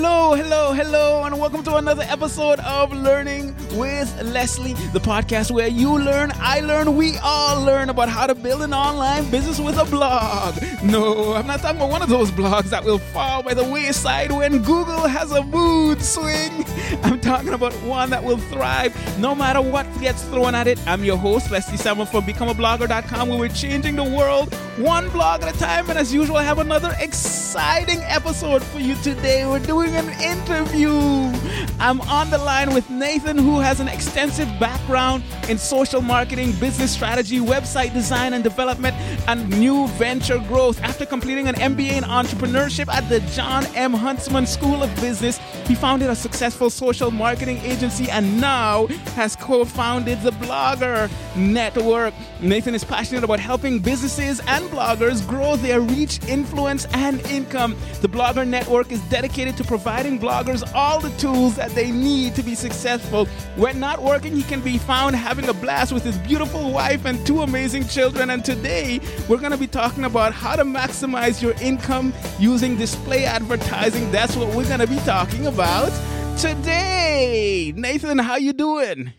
Hello, hello, hello, and welcome to another episode of Learning with Leslie, the podcast where you learn, I learn, we all learn about how to build an online business with a blog. No, I'm not talking about one of those blogs that will fall by the wayside when Google has a mood swing. I'm talking about one that will thrive no matter what gets thrown at it. I'm your host, Leslie Samuel from BecomeAblogger.com, where we're changing the world one blog at a time. And as usual, I have another exciting episode for you today. We're doing an interview. I'm on the line with Nathan, who has an extensive background in social marketing, business strategy, website design and development, and new venture growth. After completing an MBA in entrepreneurship at the Jon M. Huntsman School of Business, he founded a successful social marketing agency and now has co founded the Blogger Network. Nathan is passionate about helping businesses and bloggers grow their reach, influence, and income. The Blogger Network is dedicated to providing bloggers all the tools that they need to be successful. When not working, he can be found having a blast with his beautiful wife and two amazing children. And today, we're going to be talking about how to maximize your income using display advertising. That's what we're going to be talking about today. Nathan, how you doing?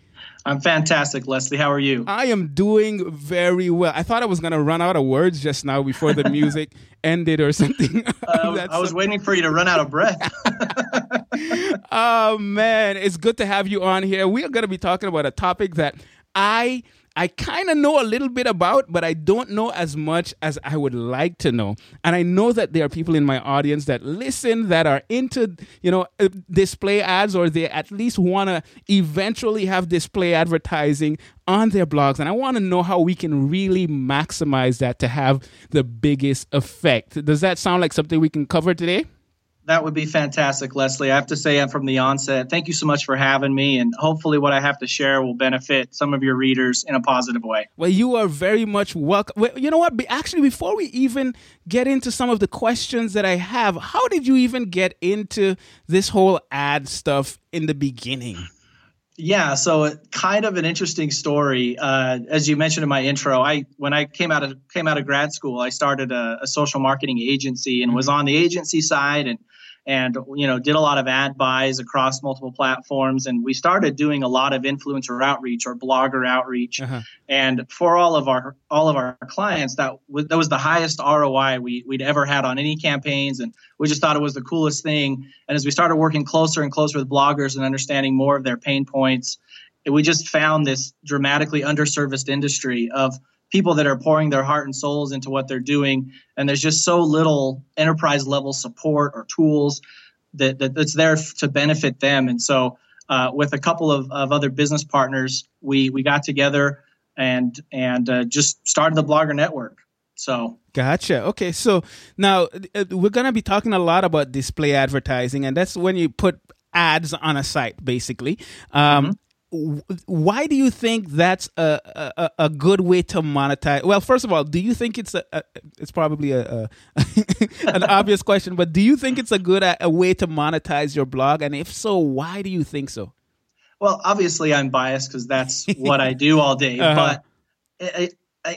I'm fantastic, Leslie. How are you? I am doing very well. I thought I was going to run out of words just now before the music ended or something. Uh, I was waiting for you to run out of breath. oh man, it's good to have you on here. We are going to be talking about a topic that I I kind of know a little bit about, but I don't know as much as I would like to know. And I know that there are people in my audience that listen that are into, you know, uh, display ads or they at least want to eventually have display advertising on their blogs. And I want to know how we can really maximize that to have the biggest effect. Does that sound like something we can cover today? That would be fantastic, Leslie. I have to say from the onset, thank you so much for having me. And hopefully, what I have to share will benefit some of your readers in a positive way. Well, you are very much welcome. Well, you know what? Actually, before we even get into some of the questions that I have, how did you even get into this whole ad stuff in the beginning? Yeah, so kind of an interesting story. Uh, as you mentioned in my intro, I when I came out of came out of grad school, I started a, a social marketing agency and was on the agency side and and you know did a lot of ad buys across multiple platforms and we started doing a lot of influencer outreach or blogger outreach uh-huh. and for all of our all of our clients that was that was the highest ROI we we'd ever had on any campaigns and we just thought it was the coolest thing and as we started working closer and closer with bloggers and understanding more of their pain points we just found this dramatically underserviced industry of people that are pouring their heart and souls into what they're doing. And there's just so little enterprise level support or tools that, that that's there to benefit them. And so uh, with a couple of, of other business partners we we got together and and uh, just started the blogger network. So. Gotcha. Okay. So now uh, we're going to be talking a lot about display advertising and that's when you put ads on a site basically. Um, mm-hmm why do you think that's a, a, a good way to monetize? Well, first of all, do you think it's a, a it's probably a, a an obvious question, but do you think it's a good a, way to monetize your blog? And if so, why do you think so? Well, obviously, I'm biased because that's what I do all day. Uh-huh.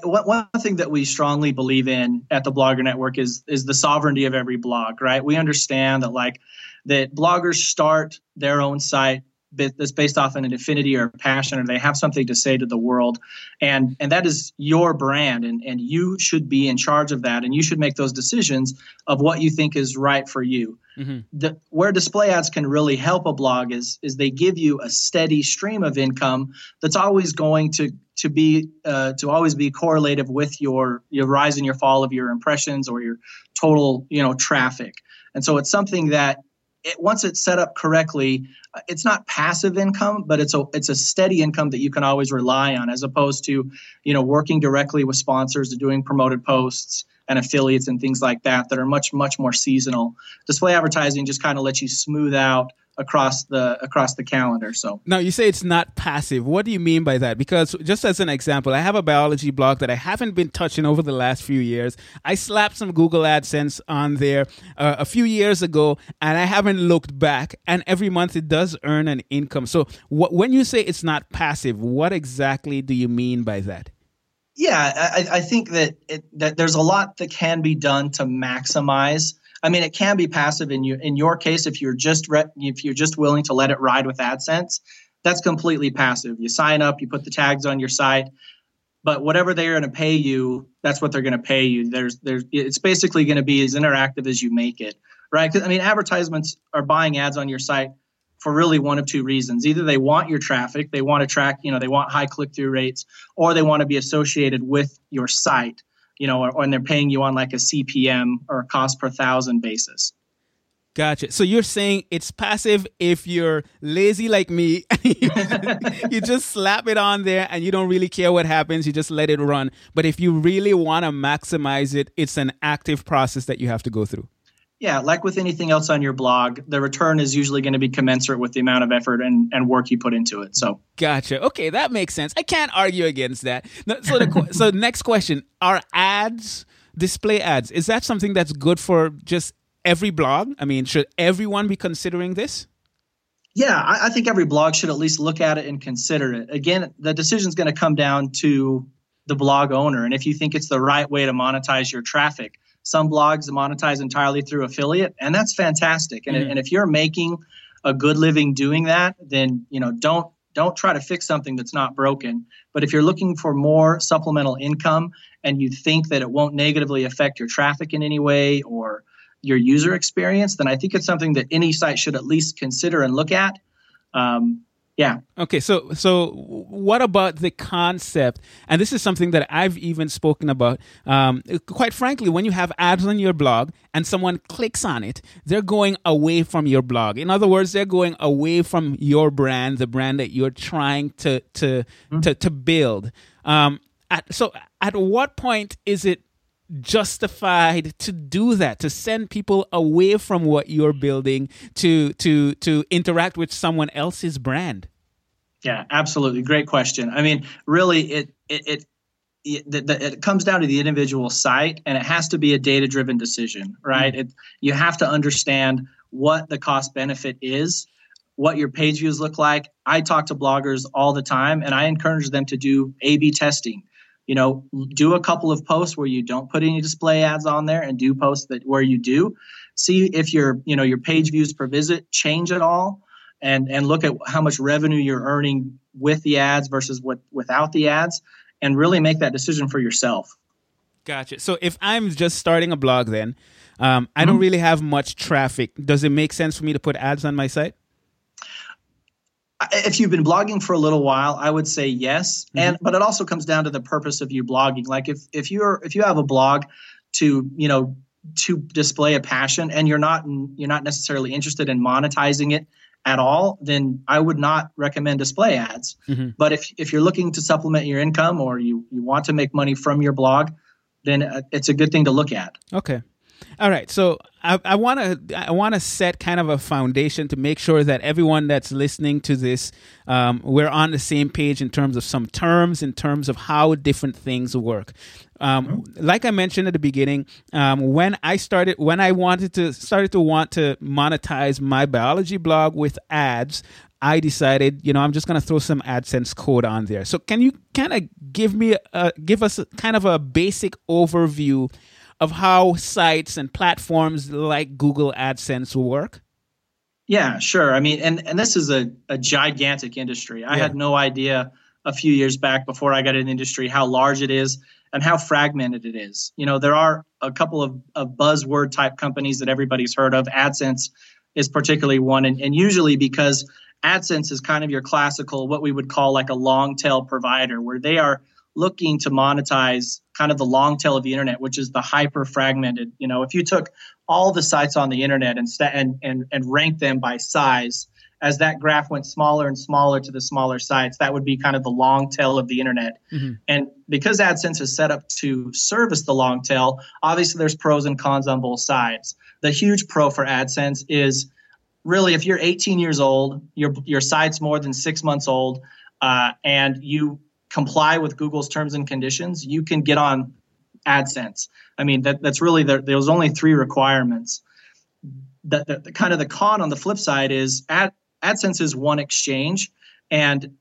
But one thing that we strongly believe in at the Blogger Network is is the sovereignty of every blog. Right? We understand that like that bloggers start their own site that's based off an affinity or passion or they have something to say to the world. And and that is your brand and and you should be in charge of that and you should make those decisions of what you think is right for you. Mm-hmm. the, where display ads can really help a blog is is they give you a steady stream of income that's always going to to be uh, to always be correlative with your your rise and your fall of your impressions or your total you know traffic. And so it's something that it, once it's set up correctly, it's not passive income, but it's a it's a steady income that you can always rely on, as opposed to you know working directly with sponsors, doing promoted posts and affiliates and things like that that are much much more seasonal. Display advertising just kind of lets you smooth out across the across the calendar. So now you say it's not passive. What do you mean by that? Because just as an example, I have a biology blog that I haven't been touching over the last few years. I slapped some Google AdSense on there uh, a few years ago, and I haven't looked back. And every month it does earn an income. So what, when you say it's not passive, what exactly do you mean by that? Yeah, I, I think that it, that there's a lot that can be done to maximize I mean, it can be passive in you. In your case, if you're just re- if you're just willing to let it ride with AdSense, that's completely passive. You sign up, you put the tags on your site, but whatever they're going to pay you, that's what they're going to pay you. There's there's it's basically going to be as interactive as you make it, right? I mean, advertisements are buying ads on your site for really one of two reasons. Either they want your traffic, they want to track, you know, they want high click through rates, or they want to be associated with your site you know, or, or they're paying you on like a CPM or a cost per thousand basis. Gotcha. So you're saying it's passive if you're lazy like me. you just slap it on there and you don't really care what happens. You just let it run. But if you really want to maximize it, it's an active process that you have to go through. Yeah, like with anything else on your blog, the return is usually going to be commensurate with the amount of effort and, and work you put into it. So, gotcha. Okay, that makes sense. I can't argue against that. So, the, so next question: Are ads, display ads, is that something that's good for just every blog? I mean, should everyone be considering this? Yeah, I, I think every blog should at least look at it and consider it. Again, the decision is going to come down to the blog owner, and if you think it's the right way to monetize your traffic some blogs monetize entirely through affiliate, and that's fantastic. And, mm-hmm. and if you're making a good living doing that, then you know don't don't try to fix something that's not broken. But if you're looking for more supplemental income and you think that it won't negatively affect your traffic in any way or your user experience, then I think it's something that any site should at least consider and look at. Um, yeah. Okay. So, so what about the concept? And this is something that I've even spoken about. Um, quite frankly, when you have ads on your blog and someone clicks on it, they're going away from your blog. In other words, they're going away from your brand, the brand that you're trying to to mm-hmm. to, to build. Um, at, so, at what point is it justified to do that to send people away from what you're building to to to interact with someone else's brand? Yeah absolutely. Great question. I mean really it it, it it, it comes down to the individual site and it has to be a data driven decision right? Mm-hmm. it, you have to understand what the cost benefit is what your page views look like. I talk to bloggers all the time and i encourage them to do a b testing you know do a couple of posts where you don't put any display ads on there and do posts that where you do. See if your you know your page views per visit change at all and and look at how much revenue you're earning with the ads versus what without the ads and really make that decision for yourself. Gotcha. So if i'm just starting a blog then um, i don't mm-hmm. really have much traffic. Does it make sense for me to put ads on my site if you've been blogging for a little while, I would say yes. Mm-hmm. And but it also comes down to the purpose of you blogging. Like if if you're if you have a blog to you know to display a passion and you're not you're not necessarily interested in monetizing it at all, then I would not recommend display ads. Mm-hmm. But if if you're looking to supplement your income or you you want to make money from your blog, then uh, it's a good thing to look at. Okay. All right, so I want to I want to set kind of a foundation to make sure that everyone that's listening to this, um, we're on the same page in terms of some terms, in terms of how different things work. Um, like I mentioned at the beginning, um, when I started, when I wanted to started to want to monetize my biology blog with ads, I decided, you know, I'm just going to throw some AdSense code on there. So, can you kind of give me, a, give us a, kind of a basic overview of how sites and platforms like Google AdSense work? Yeah, sure. I mean, and, and this is a, a gigantic industry. I yeah. had no idea a few years back before I got in the industry how large it is and how fragmented it is. You know, there are a couple of, of buzzword type companies that everybody's heard of. AdSense is particularly one, and, and usually because AdSense is kind of your classical, what we would call like a long tail provider, where they are looking to monetize kind of the long tail of the internet, which is the hyper fragmented. You know, if you took all the sites on the internet and, st- and, and, and ranked them by size, as that graph went smaller and smaller to the smaller sites, that would be kind of the long tail of the internet. Mm-hmm. And because AdSense is set up to service the long tail, obviously there's pros and cons on both sides. The huge pro for AdSense is really, if you're 18 years old, your your site's more than six months old, uh, and you comply with Google's terms and conditions, you can get on AdSense. I mean, that, that's really the, there's only three requirements. The, the, the, kind of the con on the flip side is Ad, AdSense is one exchange, and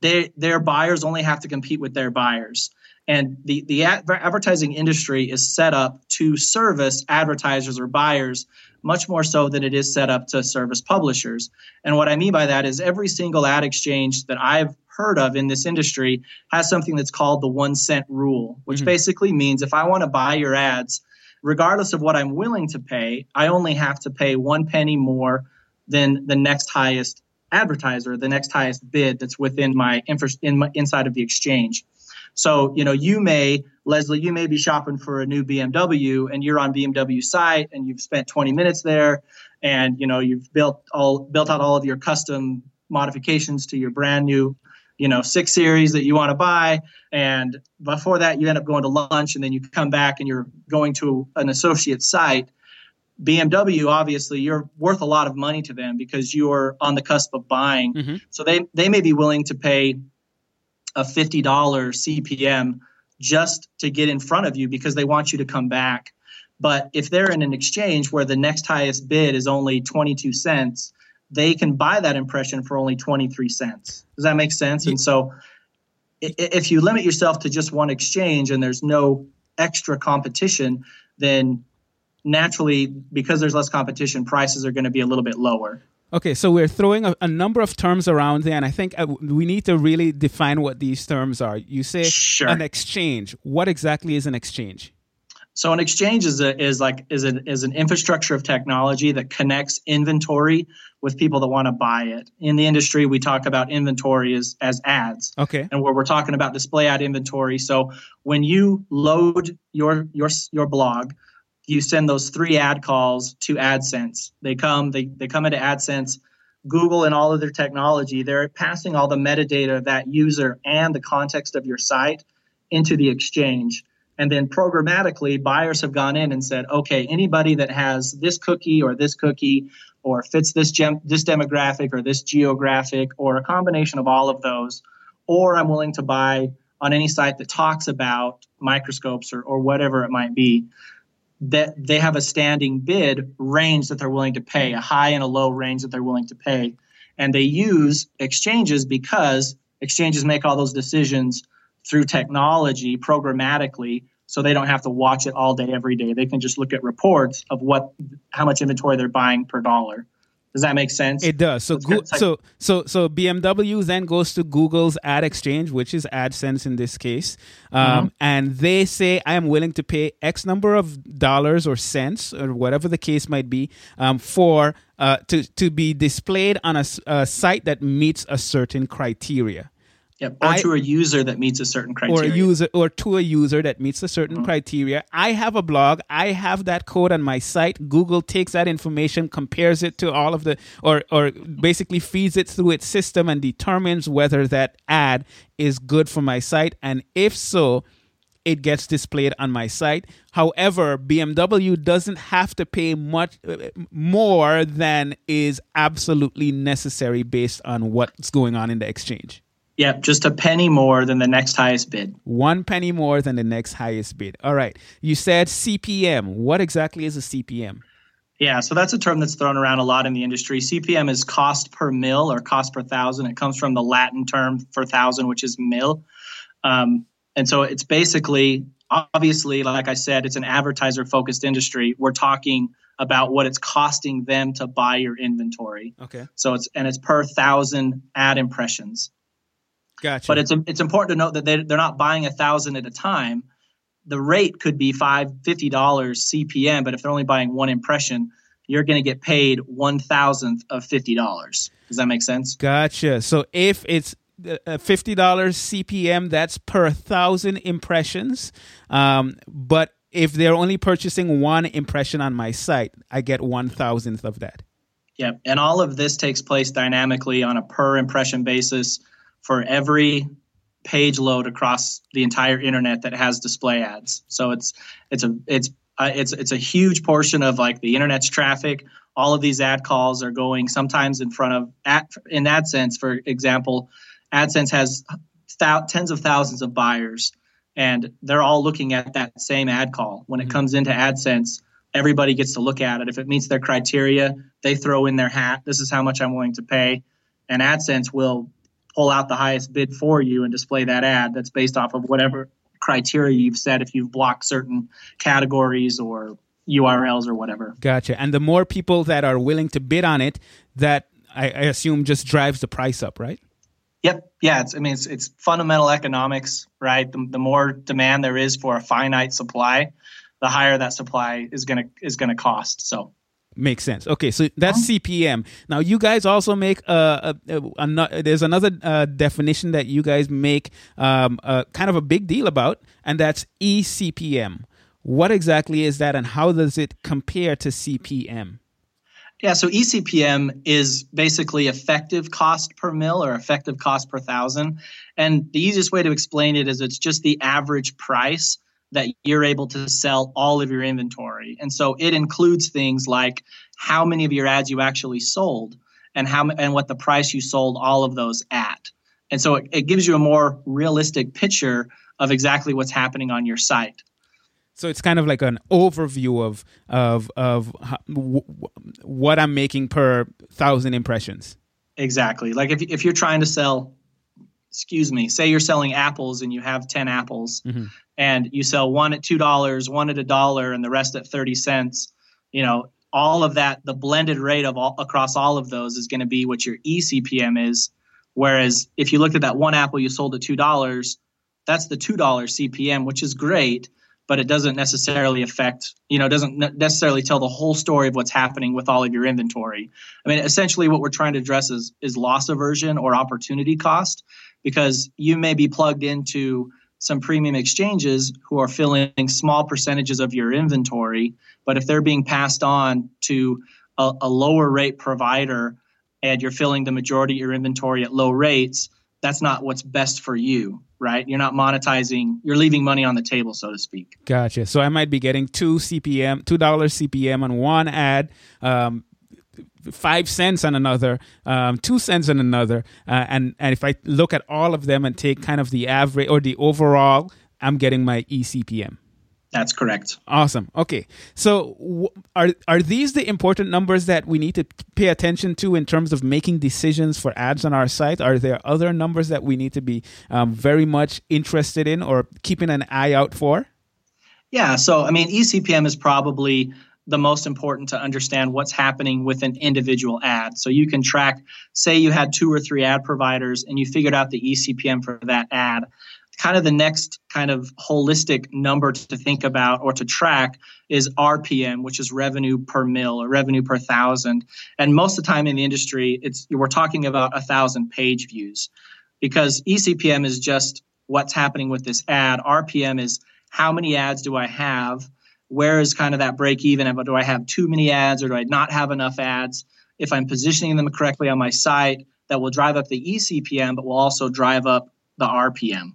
they, their buyers only have to compete with their buyers. And the, the ad, advertising industry is set up to service advertisers or buyers much more so than it is set up to service publishers. And what I mean by that is every single ad exchange that I've heard of in this industry has something that's called the one cent rule, which mm-hmm. basically means if I want to buy your ads, regardless of what I'm willing to pay, I only have to pay one penny more than the next highest advertiser, the next highest bid that's within my, infra- in my inside of the exchange. So, you know, you may, Leslie, you may be shopping for a new BMW and you're on BMW site and you've spent 20 minutes there and, you know, you've built all, built out all of your custom modifications to your brand new, you know, six series that you want to buy. And before that, you end up going to lunch and then you come back and you're going to an associate site. BMW, obviously, you're worth a lot of money to them because you're on the cusp of buying. Mm-hmm. So they, they may be willing to pay a $50 CPM just to get in front of you because they want you to come back. But if they're in an exchange where the next highest bid is only 22 cents, they can buy that impression for only 23 cents. Does that make sense? And so if you limit yourself to just one exchange and there's no extra competition, then naturally, because there's less competition, prices are going to be a little bit lower. Okay, so we're throwing a, a, number of terms around there, and I think uh, we need to really define what these terms are. You say sure. an exchange. What exactly is an exchange? So an exchange is a, is like is an is an infrastructure of technology that connects inventory with people that want to buy it. In the industry, we talk about inventory as as ads. Okay. And where we're talking about display ad inventory. So when you load your your your blog, you send those three ad calls to AdSense. They come, they, they come into AdSense. Google and all of their technology, they're passing all the metadata of that user and the context of your site into the exchange. And then programmatically, buyers have gone in and said, okay, anybody that has this cookie or this cookie or fits this gem- this demographic or this geographic or a combination of all of those, or I'm willing to buy on any site that talks about microscopes or, or whatever it might be that they have a standing bid range that they're willing to pay, a high and a low range that they're willing to pay. And they use exchanges because exchanges make all those decisions through technology programmatically so they don't have to watch it all day every day they can just look at reports of what how much inventory they're buying per dollar does that make sense? It does. So, go, so, so, so BMW then goes to Google's ad exchange, which is AdSense in this case, um, mm-hmm. and they say, "I am willing to pay X number of dollars or cents or whatever the case might be um, for uh, to to be displayed on a, a site that meets a certain criteria." Yep. Or I, to a user that meets a certain criteria. Or a user or to a user that meets a certain mm-hmm. criteria. I have a blog. I have that code on my site. Google takes that information, compares it to all of the or or basically feeds it through its system and determines whether that ad is good for my site. And if so, it gets displayed on my site. However, BMW doesn't have to pay much uh, more than is absolutely necessary based on what's going on in the exchange. Yep, just a penny more than the next highest bid. One penny more than the next highest bid. All right. You said CPM. What exactly is a CPM? Yeah, so that's a term that's thrown around a lot in the industry. CPM is cost per mil or cost per thousand. It comes from the Latin term for thousand, which is mil. Um, and so it's basically, obviously, like I said, it's an advertiser focused industry. We're talking about what it's costing them to buy your inventory. Okay. So it's, and it's per thousand ad impressions. Gotcha. But it's it's important to note that they they're not buying a thousand at a time. The rate could be five fifty dollars CPM, but if they're only buying one impression, you're going to get paid one thousandth of fifty dollars. Does that make sense? Gotcha. So if it's uh, fifty dollars CPM, that's per thousand impressions. Um, but if they're only purchasing one impression on my site, I get one thousandth of that. Yep, and all of this takes place dynamically on a per impression basis for every page load across the entire internet that has display ads. So it's it's a it's uh, it's it's a huge portion of like the internet's traffic all of these ad calls are going sometimes in front of at in AdSense, for example, AdSense has thou- tens of thousands of buyers, and they're all looking at that same ad call. When it comes into AdSense, everybody gets to look at it. If it meets their criteria, they throw in their hat. This is how much I'm willing to pay, and AdSense will pull out the highest bid for you and display that ad that's based off of whatever criteria you've set if you've blocked certain categories or URLs or whatever. Gotcha. And the more people that are willing to bid on it, that I, I assume just drives the price up, right? Yep. Yeah. It's, I mean, it's, it's fundamental economics, right? The, the more demand there is for a finite supply, the higher that supply is gonna is gonna cost. So Makes sense. Okay, so that's CPM. Now you guys also make uh, a, a, a, there's another uh, definition that you guys make um, uh, kind of a big deal about, and that's eCPM. What exactly is that, and how does it compare to CPM? Yeah, so eCPM is basically effective cost per mil or effective cost per thousand. And the easiest way to explain it is it's just the average price that you're able to sell all of your inventory. And so it includes things like how many of your ads you actually sold and how and what the price you sold all of those at. And so it, it gives you a more realistic picture of exactly what's happening on your site. So it's kind of like an overview of of of what I'm making per thousand impressions. Exactly. Like if if you're trying to sell, excuse me, say you're selling apples and you have ten apples, mm-hmm. and you sell one at two dollars, one at a dollar, and the rest at thirty cents. You know, all of that, the blended rate of all across all of those is going to be what your eCPM is. Whereas if you looked at that one apple you sold at two dollars, that's the two dollar CPM, which is great but it doesn't necessarily affect, you know, doesn't necessarily tell the whole story of what's happening with all of your inventory. I mean, essentially what we're trying to address is, is loss aversion or opportunity cost because you may be plugged into some premium exchanges who are filling small percentages of your inventory, but if they're being passed on to a, a lower rate provider and you're filling the majority of your inventory at low rates, that's not what's best for you, right? You're not monetizing, you're leaving money on the table, so to speak. Gotcha. So I might be getting two CPM, $2 CPM on one ad. Um, five cents on another, um, two cents on another, uh, and and if I look at all of them and take kind of the average or the overall, I'm getting my eCPM. That's correct. Awesome. Okay. So w- are are these the important numbers that we need to pay attention to in terms of making decisions for ads on our site? Are there other numbers that we need to be um, very much interested in or keeping an eye out for? Yeah. So I mean, eCPM is probably the most important to understand what's happening with an individual ad. So you can track, say you had two or three ad providers and you figured out the eCPM for that ad kind of the next kind of holistic number to think about or to track is RPM, which is revenue per mil or revenue per thousand. And most of the time in the industry, it's we're talking about a thousand page views because eCPM is just what's happening with this ad. RPM is how many ads do I have? Where is kind of that break even? Do I have too many ads or do I not have enough ads? If I'm positioning them correctly on my site, that will drive up the eCPM, but will also drive up the RPM.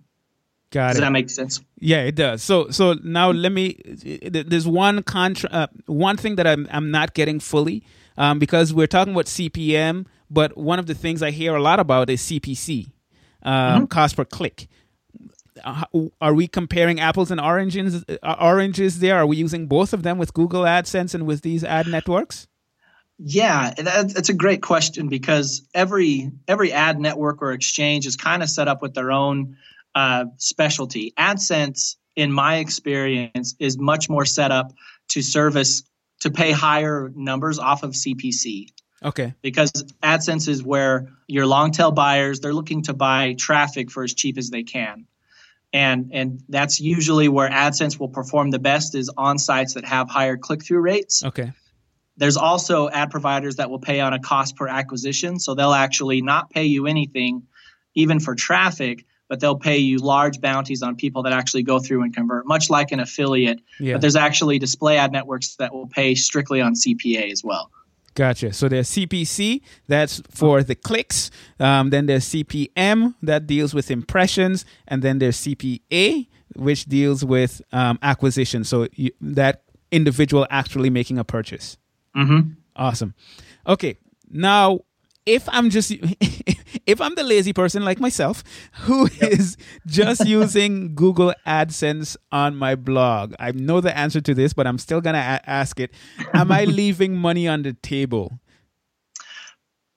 Got it. Does it. that make sense? Yeah, it does. So, so now let me. There's one contra, uh, one thing that I'm I'm not getting fully, um, because we're talking about CPM, but one of the things I hear a lot about is CPC, um, mm-hmm. cost per click. Uh, are we comparing apples and oranges? Uh, oranges there? Are we using both of them with Google AdSense and with these ad networks? Yeah, that's a great question because every every ad network or exchange is kind of set up with their own uh, specialty. AdSense, in my experience, is much more set up to service to pay higher numbers off of CPC. Okay. Because AdSense is where your long tail buyers they're looking to buy traffic for as cheap as they can. And and that's usually where AdSense will perform the best is on sites that have higher click through rates. Okay. There's also ad providers that will pay on a cost per acquisition, so they'll actually not pay you anything even for traffic, but they'll pay you large bounties on people that actually go through and convert, much like an affiliate. Yeah. But there's actually display ad networks that will pay strictly on CPA as well. Gotcha. So there's CPC, that's for the clicks. Um, then there's CPM, that deals with impressions. And then there's CPA, which deals with um, acquisition. So you, that individual actually making a purchase. Mm-hmm. Awesome. Okay. Now, if I'm just if I'm the lazy person like myself who is just using Google AdSense on my blog, I know the answer to this, but I'm still gonna a- ask it. Am I leaving money on the table?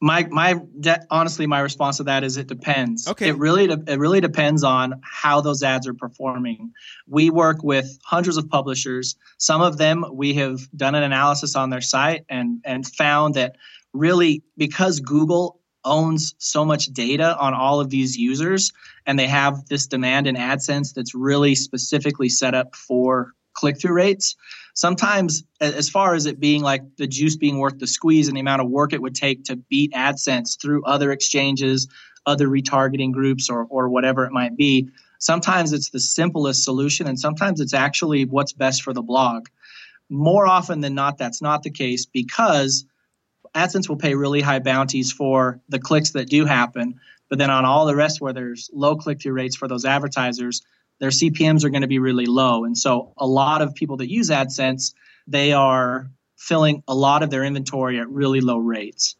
my my de- honestly my response to that is it depends Okay. it really de- it really depends on how those ads are performing we work with hundreds of publishers some of them we have done an analysis on their site and and found that really because google owns so much data on all of these users and they have this demand in adsense that's really specifically set up for click-through rates sometimes as far as it being like the juice being worth the squeeze and the amount of work it would take to beat AdSense through other exchanges, other retargeting groups, or, or whatever it might be, sometimes it's the simplest solution and sometimes it's actually what's best for the blog. More often than not, that's not the case because AdSense will pay really high bounties for the clicks that do happen. But then on all the rest where there's low click through rates for those advertisers, their CPMs are going to be really low. And so a lot of people that use AdSense, they are filling a lot of their inventory at really low rates.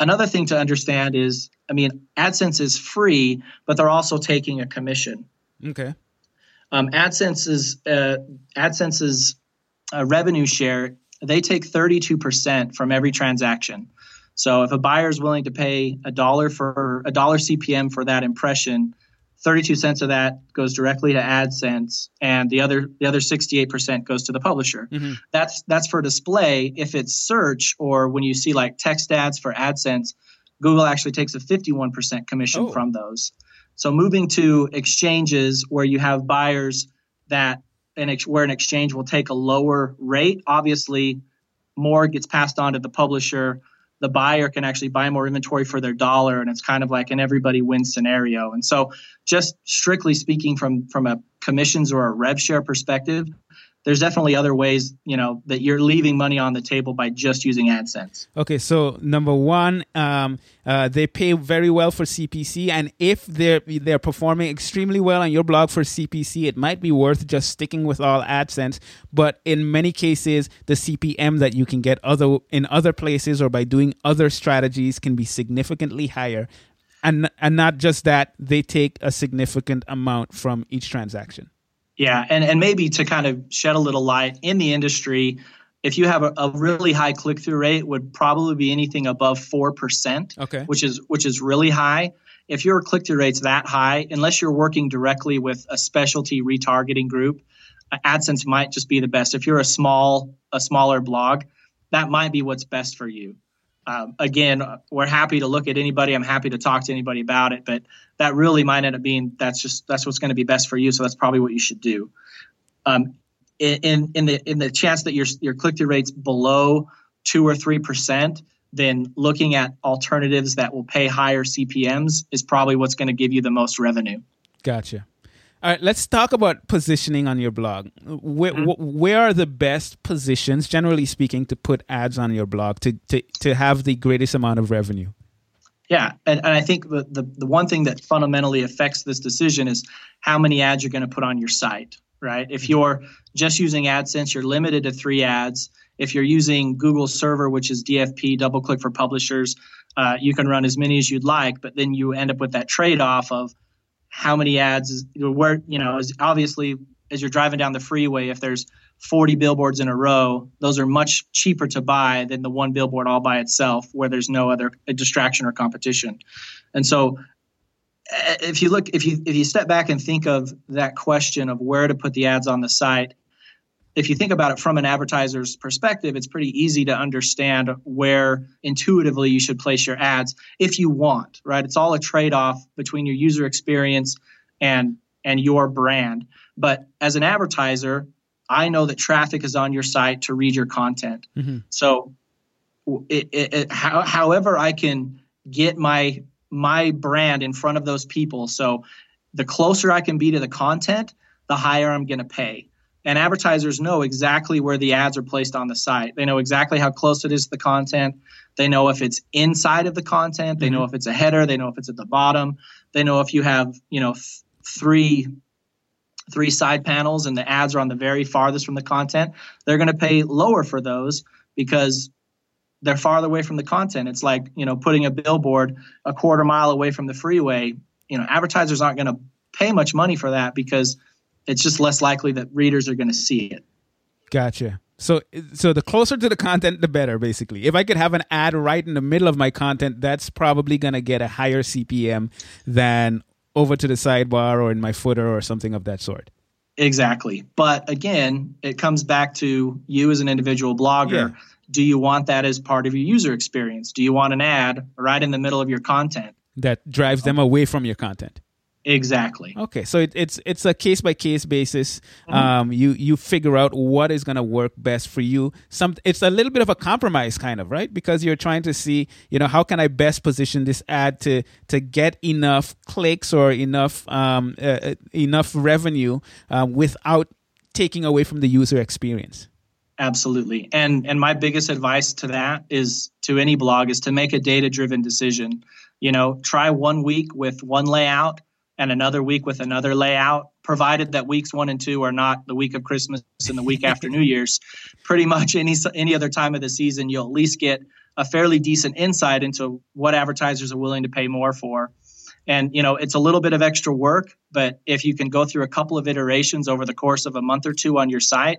Another thing to understand is, I mean, AdSense is free, but they're also taking a commission. Okay. Um, AdSense's uh, AdSense's uh, revenue share they take 32% from every transaction. So if a buyer is willing to pay a dollar for a dollar CPM for that impression, 32 cents of that goes directly to AdSense, and the other the other 68% goes to the publisher. Mhm. That's that's for display. If it's search or when you see like text ads for AdSense, Google actually takes a 51% commission Oh. from those. So moving to exchanges where you have buyers that an ex- where an exchange will take a lower rate, obviously more gets passed on to the publisher. The buyer can actually buy more inventory for their dollar, and it's kind of like an everybody wins scenario. And so, just strictly speaking, from from a commissions or a rev share perspective, there's definitely other ways, you know, that you're leaving money on the table by just using AdSense. Okay, so number one, um, uh, they pay very well for CPC, and if they're they're performing extremely well on your blog for CPC, it might be worth just sticking with all AdSense. But in many cases, the CPM that you can get other in other places or by doing other strategies can be significantly higher, and and not just that, they take a significant amount from each transaction. Yeah, and and maybe to kind of shed a little light in the industry, if you have a, a really high click through rate, would probably be anything above four percent, Okay. which is which is really high. If your click through rate's that high, unless you're working directly with a specialty retargeting group, AdSense might just be the best. If you're a small a smaller blog, that might be what's best for you. Um, again, we're happy to look at anybody. I'm happy to talk to anybody about it, but that really might end up being that's just that's what's going to be best for you. So that's probably what you should do. Um, in in the in the chance that your your click through rates below two or three percent, then looking at alternatives that will pay higher CPMS is probably what's going to give you the most revenue. Gotcha. All right, let's talk about positioning on your blog. Where, wh- where are the best positions, generally speaking, to put ads on your blog to, to, to have the greatest amount of revenue? Yeah, and, and I think the, the the one thing that fundamentally affects this decision is how many ads you're going to put on your site, right? If you're just using AdSense, you're limited to three ads. If you're using Google Server, which is DFP, double click for publishers, uh, you can run as many as you'd like, but then you end up with that trade off of how many ads is where you know is obviously as you're driving down the freeway if there's 40 billboards in a row those are much cheaper to buy than the one billboard all by itself where there's no other distraction or competition. And so eh, if you look if you if you step back and think of that question of where to put the ads on the site if you think about it from an advertiser's perspective, it's pretty easy to understand where intuitively you should place your ads if you want, right? It's all a trade-off between your user experience and and your brand. But as an advertiser, I know that traffic is on your site to read your content. Mhm. So, it, it, it, how, however I can get my my brand in front of those people, so the closer I can be to the content, the higher I'm going to pay. And advertisers know exactly where the ads are placed on the site. They know exactly how close it is to the content. They know if it's inside of the content. They know mm-hmm. if it's a header. They know if it's at the bottom. They know if you have, you know, th- three three side panels and the ads are on the very farthest from the content. They're going to pay lower for those because they're farther away from the content. It's like, you know, putting a billboard a quarter mile away from the freeway. You know, advertisers aren't going to pay much money for that because it's just less likely that readers are going to see it. Gotcha. So, so the closer to the content, the better. Basically, if I could have an ad right in the middle of my content, that's probably going to get a higher CPM than over to the sidebar or in my footer or something of that sort. Exactly. But again, it comes back to you as an individual blogger. Yeah. Do you want that as part of your user experience? Do you want an ad right in the middle of your content? That drives them away from your content. Exactly. Okay, so it, it's it's a case by case basis. Um, you you figure out what is going to work best for you. Some it's a little bit of a compromise, kind of right, because you're trying to see, you know, how can I best position this ad to to get enough clicks or enough um, uh, uh, enough revenue uh, without taking away from the user experience. Absolutely. And and my biggest advice to that is to any blog is to make a data driven decision. You know, try one week with one layout and another week with another layout, provided that weeks one and two are not the week of Christmas and the week after New Year's. Pretty much any any other time of the season, you'll at least get a fairly decent insight into what advertisers are willing to pay more for. And you know, it's a little bit of extra work, but if you can go through a couple of iterations over the course of a month or two on your site,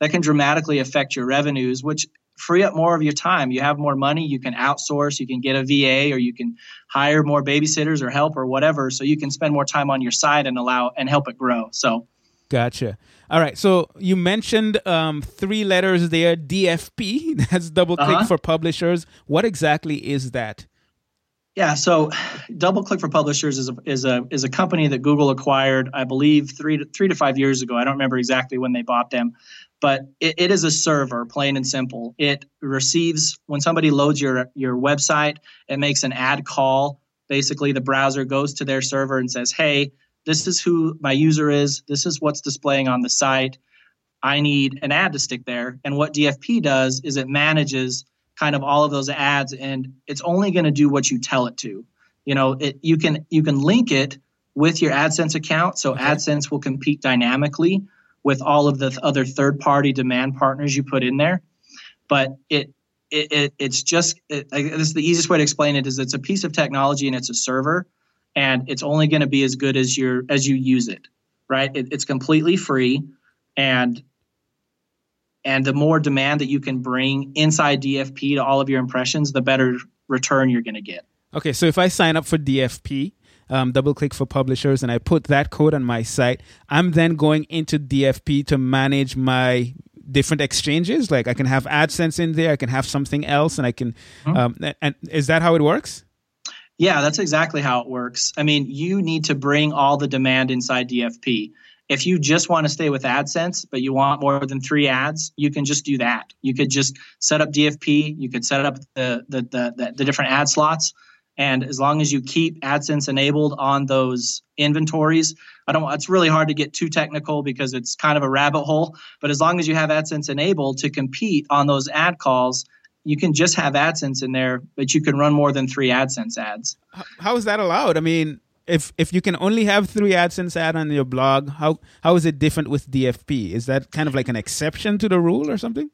that can dramatically affect your revenues, which free up more of your time. You have more money, you can outsource, you can get a VA or you can hire more babysitters or help or whatever so you can spend more time on your side and allow and help it grow. So Gotcha. All right. So you mentioned um, three letters there, DFP. That's double click Uh-huh. for publishers. What exactly is that? Yeah, so DoubleClick for Publishers is a, is a is a company that Google acquired, I believe, three to three to five years ago. I don't remember exactly when they bought them, but it, it is a server, plain and simple. It receives when somebody loads your your website, it makes an ad call. Basically, the browser goes to their server and says, "Hey, this is who my user is. This is what's displaying on the site. I need an ad to stick there." And what DFP does is it manages kind of all of those ads and it's only going to do what you tell it to. You know it you can you can link it with your adsense account so adsense will compete dynamically with all of the th- other third party demand partners you put in there. But it it, it it's just it, this is the easiest way to explain it is it's a piece of technology and it's a server and it's only going to be as good as your as you use it right? It, it's completely free and and the more demand that you can bring inside DFP to all of your impressions, the better return you're going to get. Okay, so if I sign up for DFP, um, double click for publishers, and I put that code on my site, I'm then going into DFP to manage my different exchanges. Like I can have AdSense in there, I can have something else, and I can. Um, and, and is that how it works? Yeah, that's exactly how it works. I mean, you need to bring all the demand inside DFP. If you just want to stay with AdSense, but you want more than three ads, you can just do that. You could just set up DFP. You could set up the the the, the, different ad slots, and as long as you keep AdSense enabled on those inventories, I don't. It's really hard to get too technical because it's kind of a rabbit hole. But as long as you have AdSense enabled to compete on those ad calls, you can just have AdSense in there, but you can run more than three AdSense ads. How is that allowed? I mean, if if you can only have three AdSense ad on your blog, how how is it different with DFP? Is that kind of like an exception to the rule or something?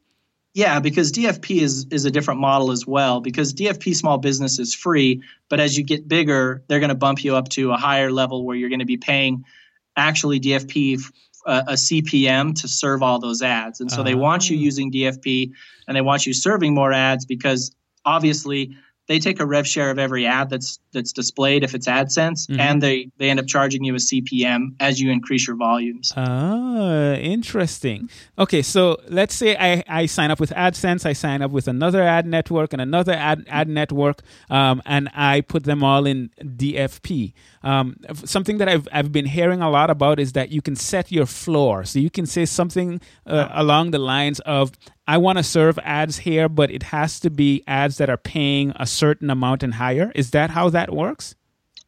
Yeah, because DFP is is a different model as well. Because DFP small business is free, but as you get bigger, they're going to bump you up to a higher level where you're going to be paying actually DFP uh, a CPM to serve all those ads. And so they want you using DFP and they want you serving more ads because obviously they take a rev share of every ad that's that's displayed if it's AdSense, and they they end up charging you a CPM as you increase your volumes. Ah, interesting. Okay, so let's say I, I sign up with AdSense, I sign up with another ad network and another ad, ad network, um, and I put them all in DFP. Um, something that I've, I've been hearing a lot about is that you can set your floor. So you can say something uh, along the lines of, I want to serve ads here, but it has to be ads that are paying a certain amount and higher. Is that how that works?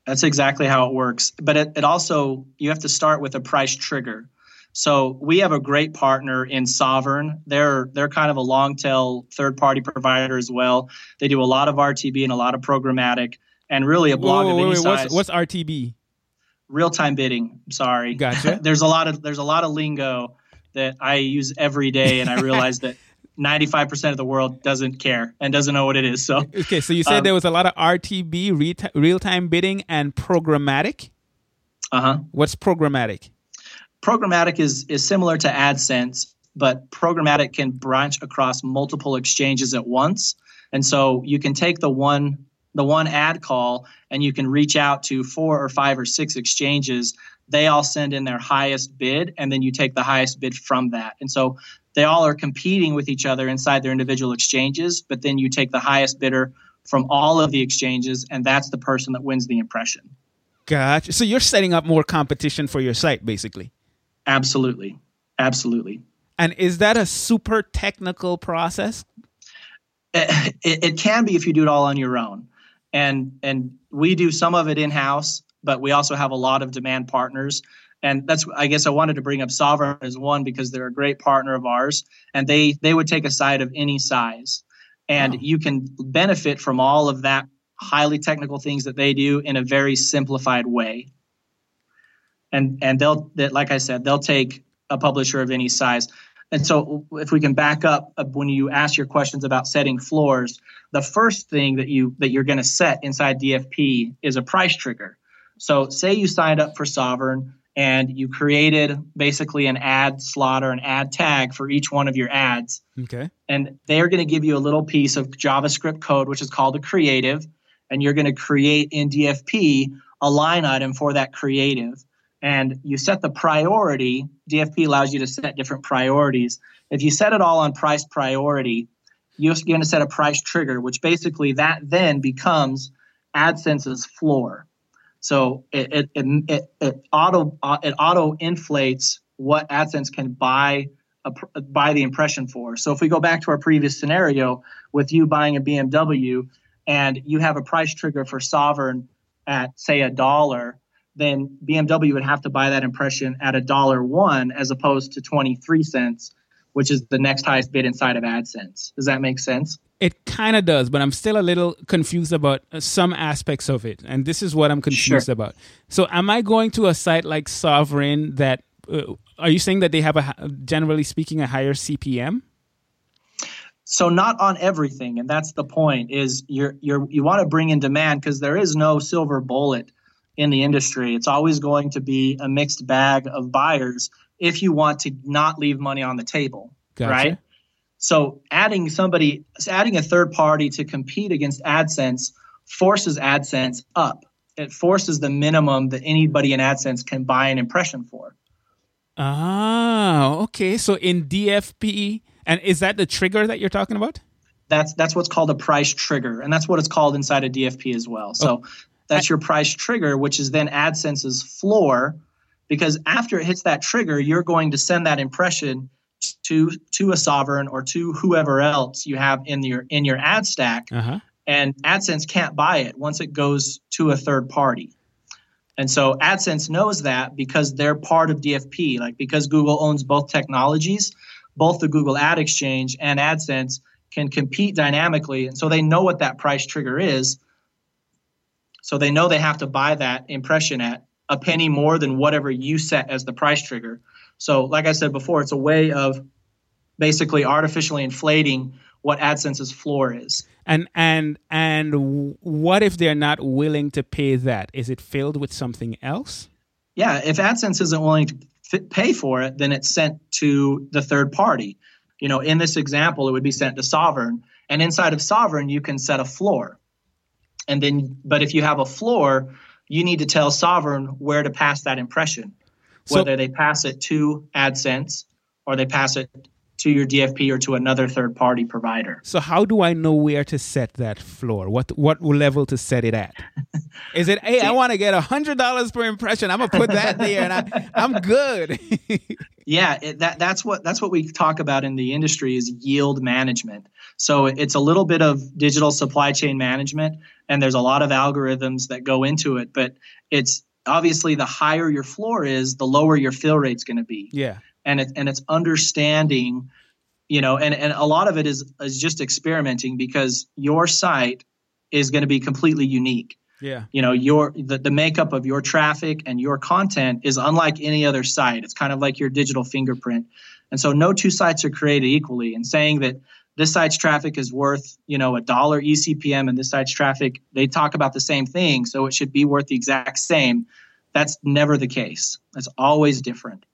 That's exactly how it works. But it, it also, you have to start with a price trigger. So we have a great partner in Sovrn. They're they're kind of a long tail third party provider as well. They do a lot of RTB and a lot of programmatic, and really a blog Whoa, of wait, any wait, size. what's, what's RTB? real time bidding. Sorry. Gotcha. there's a lot of there's a lot of lingo that I use every day, and I realize that 95% of the world doesn't care and doesn't know what it is. So, Okay, so you said Um, there was a lot of RTB, real time bidding, and programmatic. uh huh. What's programmatic? Programmatic is is similar to AdSense, but programmatic can branch across multiple exchanges at once. And so you can take the one the one ad call and you can reach out to four or five or six exchanges. They all send in their highest bid, and then you take the highest bid from that. And so they all are competing with each other inside their individual exchanges, but then you take the highest bidder from all of the exchanges, and that's the person that wins the impression. Gotcha. So you're setting up more competition for your site, basically. Absolutely. Absolutely. And is that a super technical process? Eh, it, it can be if you do it all on your own and and we do some of it in house but we also have a lot of demand partners. And that's i guess i wanted to bring up Sovrn as one because they're a great partner of ours and they they would take a site of any size. And Wow. you can benefit from all of that highly technical things that they do in a very simplified way. And and they'll that like i said they'll take a publisher of any size. And so if we can back up uh, when you ask your questions about setting floors the first thing that you that you're going to set inside dfp is a price trigger so say you signed up for Sovrn and you created basically an ad slot or an ad tag for each one of your ads Okay. and they're going to give you a little piece of JavaScript code, which is called a creative, and you're going to create in DFP a line item for that creative. And you set the priority. DFP allows you to set different priorities. If you set it all on price priority, you're going to set a price trigger, which basically that then becomes AdSense's floor. So it it it, it, auto uh, it auto inflates what AdSense can buy a, buy the impression for. So if we go back to our previous scenario with you buying a BMW and you have a price trigger for Sovrn at say a dollar, then BMW would have to buy that impression at a dollar one as opposed to 23 cents, which is the next highest bid inside of AdSense. Does that make sense? It kind of does, but I'm still a little confused about uh, some aspects of it. And this is what I'm confused Sure. about. So, am I going to a site like Sovrn that, uh, are you saying that they have, a, generally speaking, a higher CPM? so not on everything and that's the point is you're you're you want to bring in demand because there is no silver bullet in the industry it's always going to be a mixed bag of buyers if you want to not leave money on the table Gotcha. right so adding somebody adding a third party to compete against adsense forces adsense up it forces the minimum that anybody in adsense can buy an impression for Ah, okay. So in DFP, and is that the trigger that you're talking about? that's that's what's called a price trigger and that's what it's called inside a dfp as well so that's your price trigger which is then adsense's floor because after it hits that trigger you're going to send that impression to to a Sovrn or to whoever else you have in your in your ad stack Uh huh. and AdSense can't buy it once it goes to a third party. And so AdSense knows that because they're part of DFP, like because Google owns both technologies, both the Google Ad Exchange and AdSense can compete dynamically. And so they know what that price trigger is. So they know they have to buy that impression at a penny more than whatever you set as the price trigger. So, like I said before, it's a way of basically artificially inflating what AdSense's floor is. And and and what if they're not willing to pay that? Is it filled with something else? Yeah, if AdSense isn't willing to f- pay for it, then it's sent to the third party. You know, in this example, it would be sent to Sovrn, and inside of Sovrn, you can set a floor. And then, but if you have a floor, you need to tell Sovrn where to pass that impression, So- whether they pass it to AdSense or they pass it to your DFP or to another third party provider. So how do I know where to set that floor? What what level to set it at? Is it hey, I want to get a hundred dollars per impression. I'm gonna put that there, and I, I'm good. Yeah, it, that that's what that's what we talk about in the industry is yield management. So it's a little bit of digital supply chain management, and there's a lot of algorithms that go into it. But it's obviously the higher your floor is, the lower your fill rate's going to be, yeah. and it, and it's understanding, you know, and and a lot of it is is just experimenting because your site is going to be completely unique Yeah. you know your the, the makeup of your traffic and your content is unlike any other site it's kind of like your digital fingerprint And so no two sites are created equally. And saying that this site's traffic is worth, you know, a dollar ECPM and this site's traffic, they talk about the same thing, so it should be worth the exact same. That's never the case. That's always different.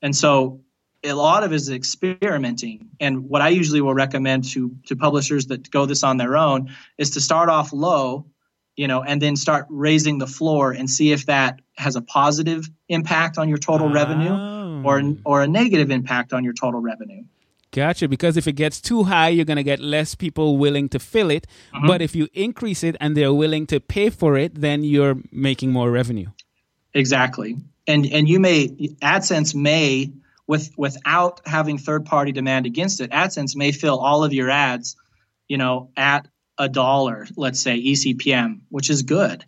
And so a lot of it is experimenting. And what I usually will recommend to to publishers that go this on their own is to start off low, you know, and then start raising the floor and see if that has a positive impact on your total revenue or Oh. or a negative impact on your total revenue. Gotcha. Because if it gets too high, you're going to get less people willing to fill it. Mm-hmm. But if you increase it and they're willing to pay for it, then you're making more revenue. Exactly. And and you may AdSense may with without having third party demand against it, AdSense may fill all of your ads, you know, at a dollar, let's say ECPM, which is good.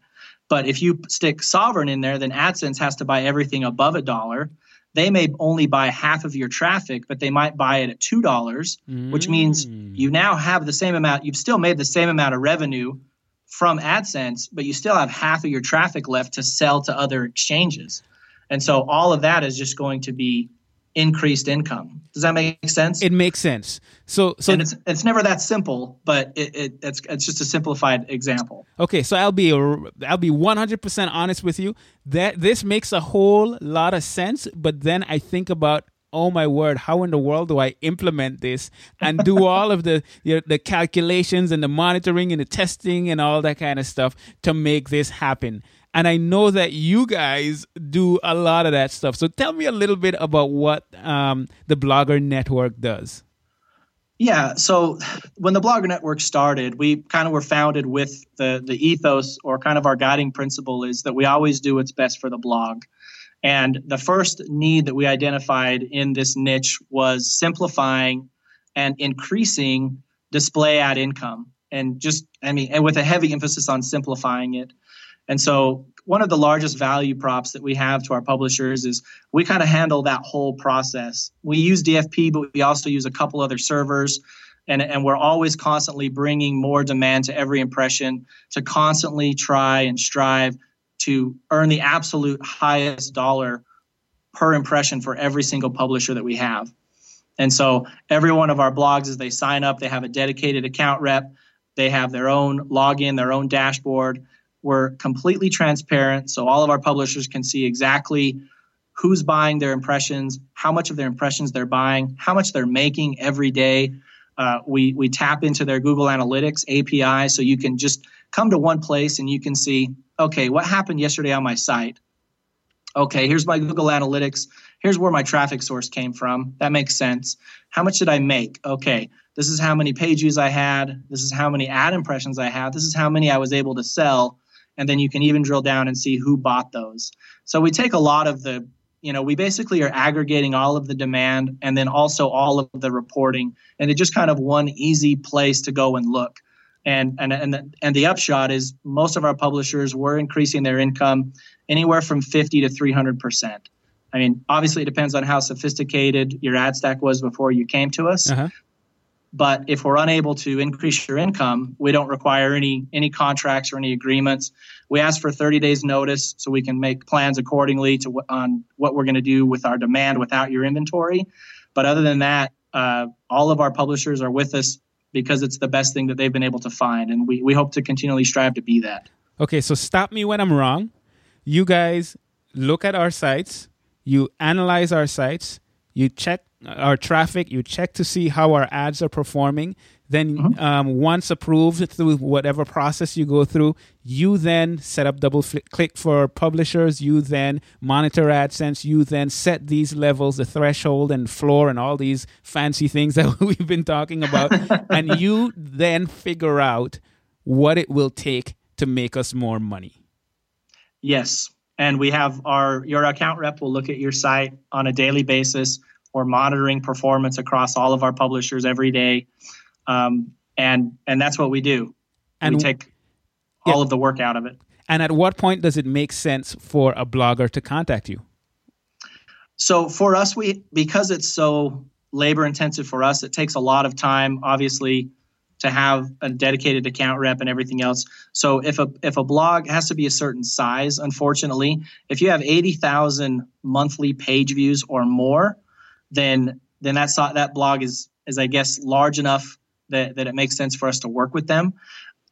But if you stick Sovrn in there, then AdSense has to buy everything above a dollar. They may only buy half of your traffic, but they might buy it at two dollars, which means mm. you now have the same amount. You've still made the same amount of revenue from AdSense, but you still have half of your traffic left to sell to other exchanges. And so all of that is just going to be increased income. Does that make sense? It makes sense. So, so and it's it's never that simple, but it, it it's it's just a simplified example. Okay, so I'll be I'll be 100% honest with you. That this makes a whole lot of sense, but then I think about oh my word, how in the world do I implement this and do all of the you know, the calculations and the monitoring and the testing and all that kind of stuff to make this happen? And I know that you guys do a lot of that stuff. So tell me a little bit about what um, the Blogger Network does. Yeah. So when the Blogger Network started, we kind of were founded with the the ethos or kind of our guiding principle is that we always do what's best for the blog. And the first need that we identified in this niche was simplifying and increasing display ad income. And just, I mean, and with a heavy emphasis on simplifying it. And so one of the largest value props that we have to our publishers is we kind of handle that whole process. We use DFP, but we also use a couple other servers. And, and we're always constantly bringing more demand to every impression to constantly try and strive to earn the absolute highest dollar per impression for every single publisher that we have. And so every one of our blogs, as they sign up, they have a dedicated account rep. They have their own login, their own dashboard. We're completely transparent, so all of our publishers can see exactly who's buying their impressions, how much of their impressions they're buying, how much they're making every day. Uh, we we tap into their Google Analytics API, so you can just come to one place and you can see, okay, what happened yesterday on my site? Okay, here's my Google Analytics. Here's where my traffic source came from. That makes sense. How much did I make? Okay, this is how many page views I had. This is how many ad impressions I had. This is how many I was able to sell. And then you can even drill down and see who bought those. So we take a lot of the, you know, we basically are aggregating all of the demand and then also all of the reporting. And it's just kind of one easy place to go and look. And and and the, and the upshot is most of our publishers were increasing their income anywhere from 50 to 300 percent. I mean, obviously, it depends on how sophisticated your ad stack was before you came to us. Uh-huh. But if we're unable to increase your income, we don't require any any contracts or any agreements. We ask for 30 days notice so we can make plans accordingly to what, on what we're going to do with our demand without your inventory. But other than that, uh, all of our publishers are with us because it's the best thing that they've been able to find, and we we hope to continually strive to be that. Okay, so stop me when I'm wrong. You guys look at our sites, you analyze our sites, you check our traffic, you check to see how our ads are performing. Then, um, once approved through whatever process you go through, you then set up double fl- click for publishers. You then monitor AdSense. You then set these levels, the threshold and floor, and all these fancy things that we've been talking about. and you then figure out what it will take to make us more money. Yes. And we have our your account rep will look at your site on a daily basis. We're monitoring performance across all of our publishers every day. Um, and and that's what we do. And we take all of the work out of it. And at what point does it make sense for a blogger to contact you? So for us, we because it's so labor intensive for us, it takes a lot of time, obviously, to have a dedicated account rep and everything else. So if a if a blog has to be a certain size, unfortunately, if you have eighty thousand monthly page views or more, then then that that blog is is I guess large enough that that it makes sense for us to work with them.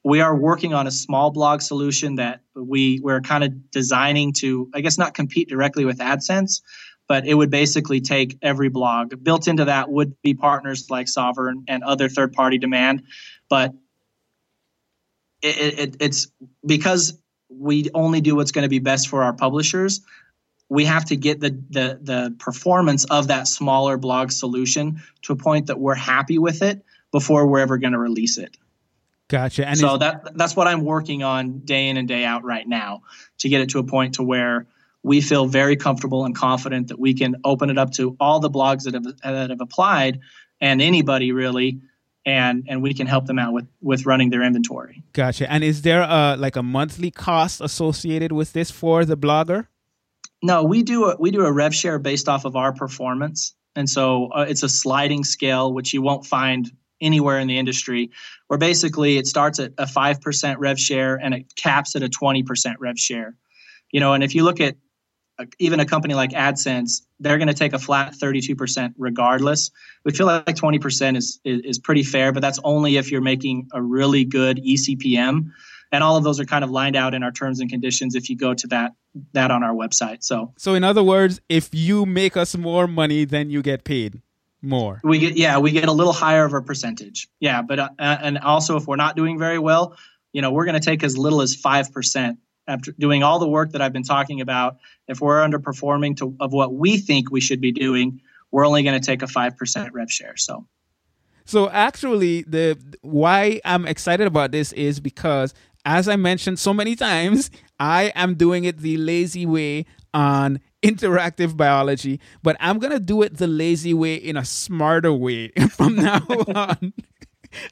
We are working on a small blog solution that we we're kind of designing to I guess not compete directly with AdSense, but it would basically take every blog. Built into that would be partners like Sovrn and other third party demand, but it, it, it's because we only do what's going to be best for our publishers we have to get the, the the performance of that smaller blog solution to a point that we're happy with it before we're ever going to release it Gotcha. And so that that's what i'm working on day in and day out right now to get it to a point to where we feel very comfortable and confident that we can open it up to all the blogs that have that have applied and anybody really and and we can help them out with with running their inventory gotcha. And is there a like a monthly cost associated with this for the blogger? No, we do a we do a rev share based off of our performance, and so uh, it's a sliding scale which you won't find anywhere in the industry. Where basically it starts at a five percent rev share and it caps at a twenty percent rev share. You know, and if you look at even a company like AdSense, they're going to take a flat thirty two percent regardless. We feel like twenty percent is, is is pretty fair, but that's only if you're making a really good eCPM and all of those are kind of lined out in our terms and conditions if you go to that that on our website so So in other words, if you make us more money, then you get paid more. we get yeah we get a little higher of a percentage yeah but uh, and also if we're not doing very well you know we're going to take as little as 5% after doing all the work that i've been talking about if we're underperforming to of what we think we should be doing we're only going to take a 5% rev share so So actually, the why I'm excited about this is because, as I mentioned so many times, I am doing it the lazy way on interactive biology, but I'm gonna do it the lazy way in a smarter way from now on.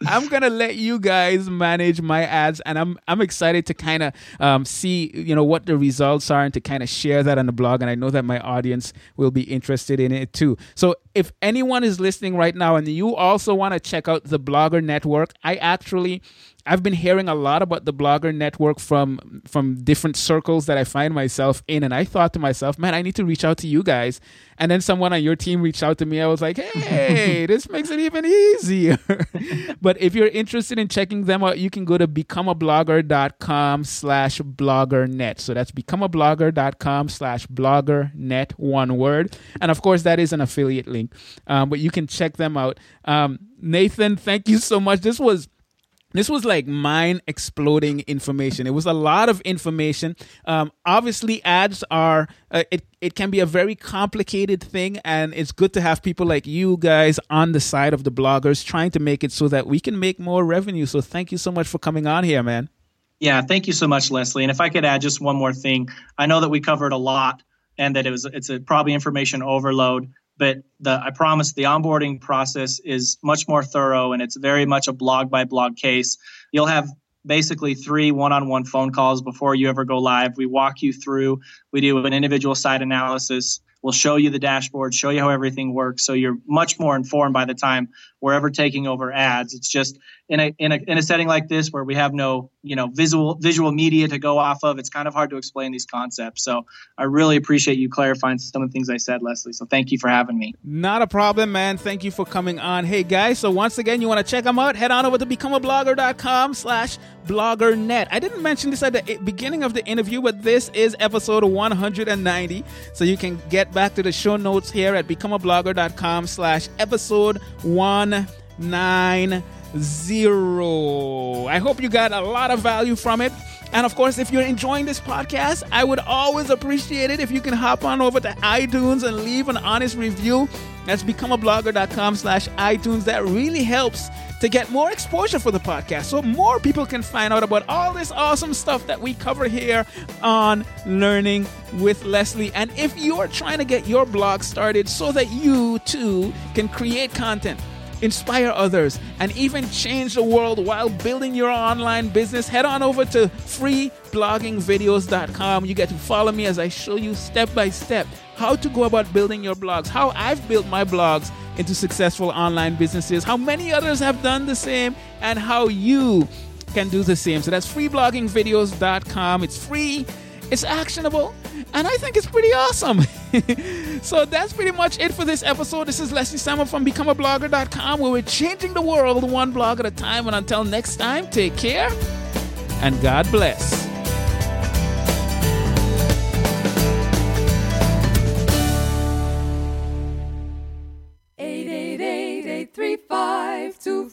I'm gonna let you guys manage my ads, and I'm I'm excited to kind of um, see you know what the results are and to kind of share that on the blog. And I know that my audience will be interested in it too. So if anyone is listening right now and you also want to check out the Blogger Network, I actually I've been hearing a lot about the Blogger Network from from different circles that I find myself in, and I thought to myself, man, I need to reach out to you guys. And then someone on your team reached out to me. I was like, hey, this makes it even easier. but if you're interested in checking them out, you can go to becomeablogger.com slash bloggernet. So that's becomeablogger.com slash bloggernet, one word. And of course, that is an affiliate link, um, but you can check them out. Um, Nathan, thank you so much. This was this was like mind exploding information. It was a lot of information. Um, obviously ads are uh, it, it can be a very complicated thing and it's good to have people like you guys on the side of the bloggers trying to make it so that we can make more revenue. So thank you so much for coming on here man. Yeah, thank you so much, Leslie. And if I could add just one more thing, I know that we covered a lot and that it was it's a probably information overload, but the I promise the onboarding process is much more thorough and it's very much a blog by blog case. You'll have basically three one-on-one phone calls before you ever go live. We walk you through, we do an individual site analysis. We'll show you the dashboard, show you how everything works, so you're much more informed by the time we're ever taking over ads. It's just in a in a in a setting like this where we have no you know visual visual media to go off of. It's kind of hard to explain these concepts. So I really appreciate you clarifying some of the things I said, Leslie. So thank you for having me. Not a problem, man. Thank you for coming on. Hey, guys, so once again, you want to check them out, head on over to becomeablogger.com slash bloggernet. I didn't mention this at the beginning of the interview, but this is episode 190. So you can get back to the show notes here at becomeablogger.com slash episode 190. I hope you got a lot of value from it. And of course, if you're enjoying this podcast, I would always appreciate it if you can hop on over to iTunes and leave an honest review. That's becomeablogger.com slash iTunes. That really helps to get more exposure for the podcast so more people can find out about all this awesome stuff that we cover here on Learning with Leslie. And if you're trying to get your blog started so that you too can create content, inspire others, and even change the world while building your online business, head on over to freebloggingvideos.com. You get to follow me as I show you step by step how to go about building your blogs, how I've built my blogs into successful online businesses, how many others have done the same, and how you can do the same. So that's freebloggingvideos.com. It's free it's actionable, and I think it's pretty awesome. so that's pretty much it for this episode. This is Leslie Samuel from BecomeAblogger.com, where we're changing the world one blog at a time. And until next time, take care and God bless. Eight eight eight eight three five two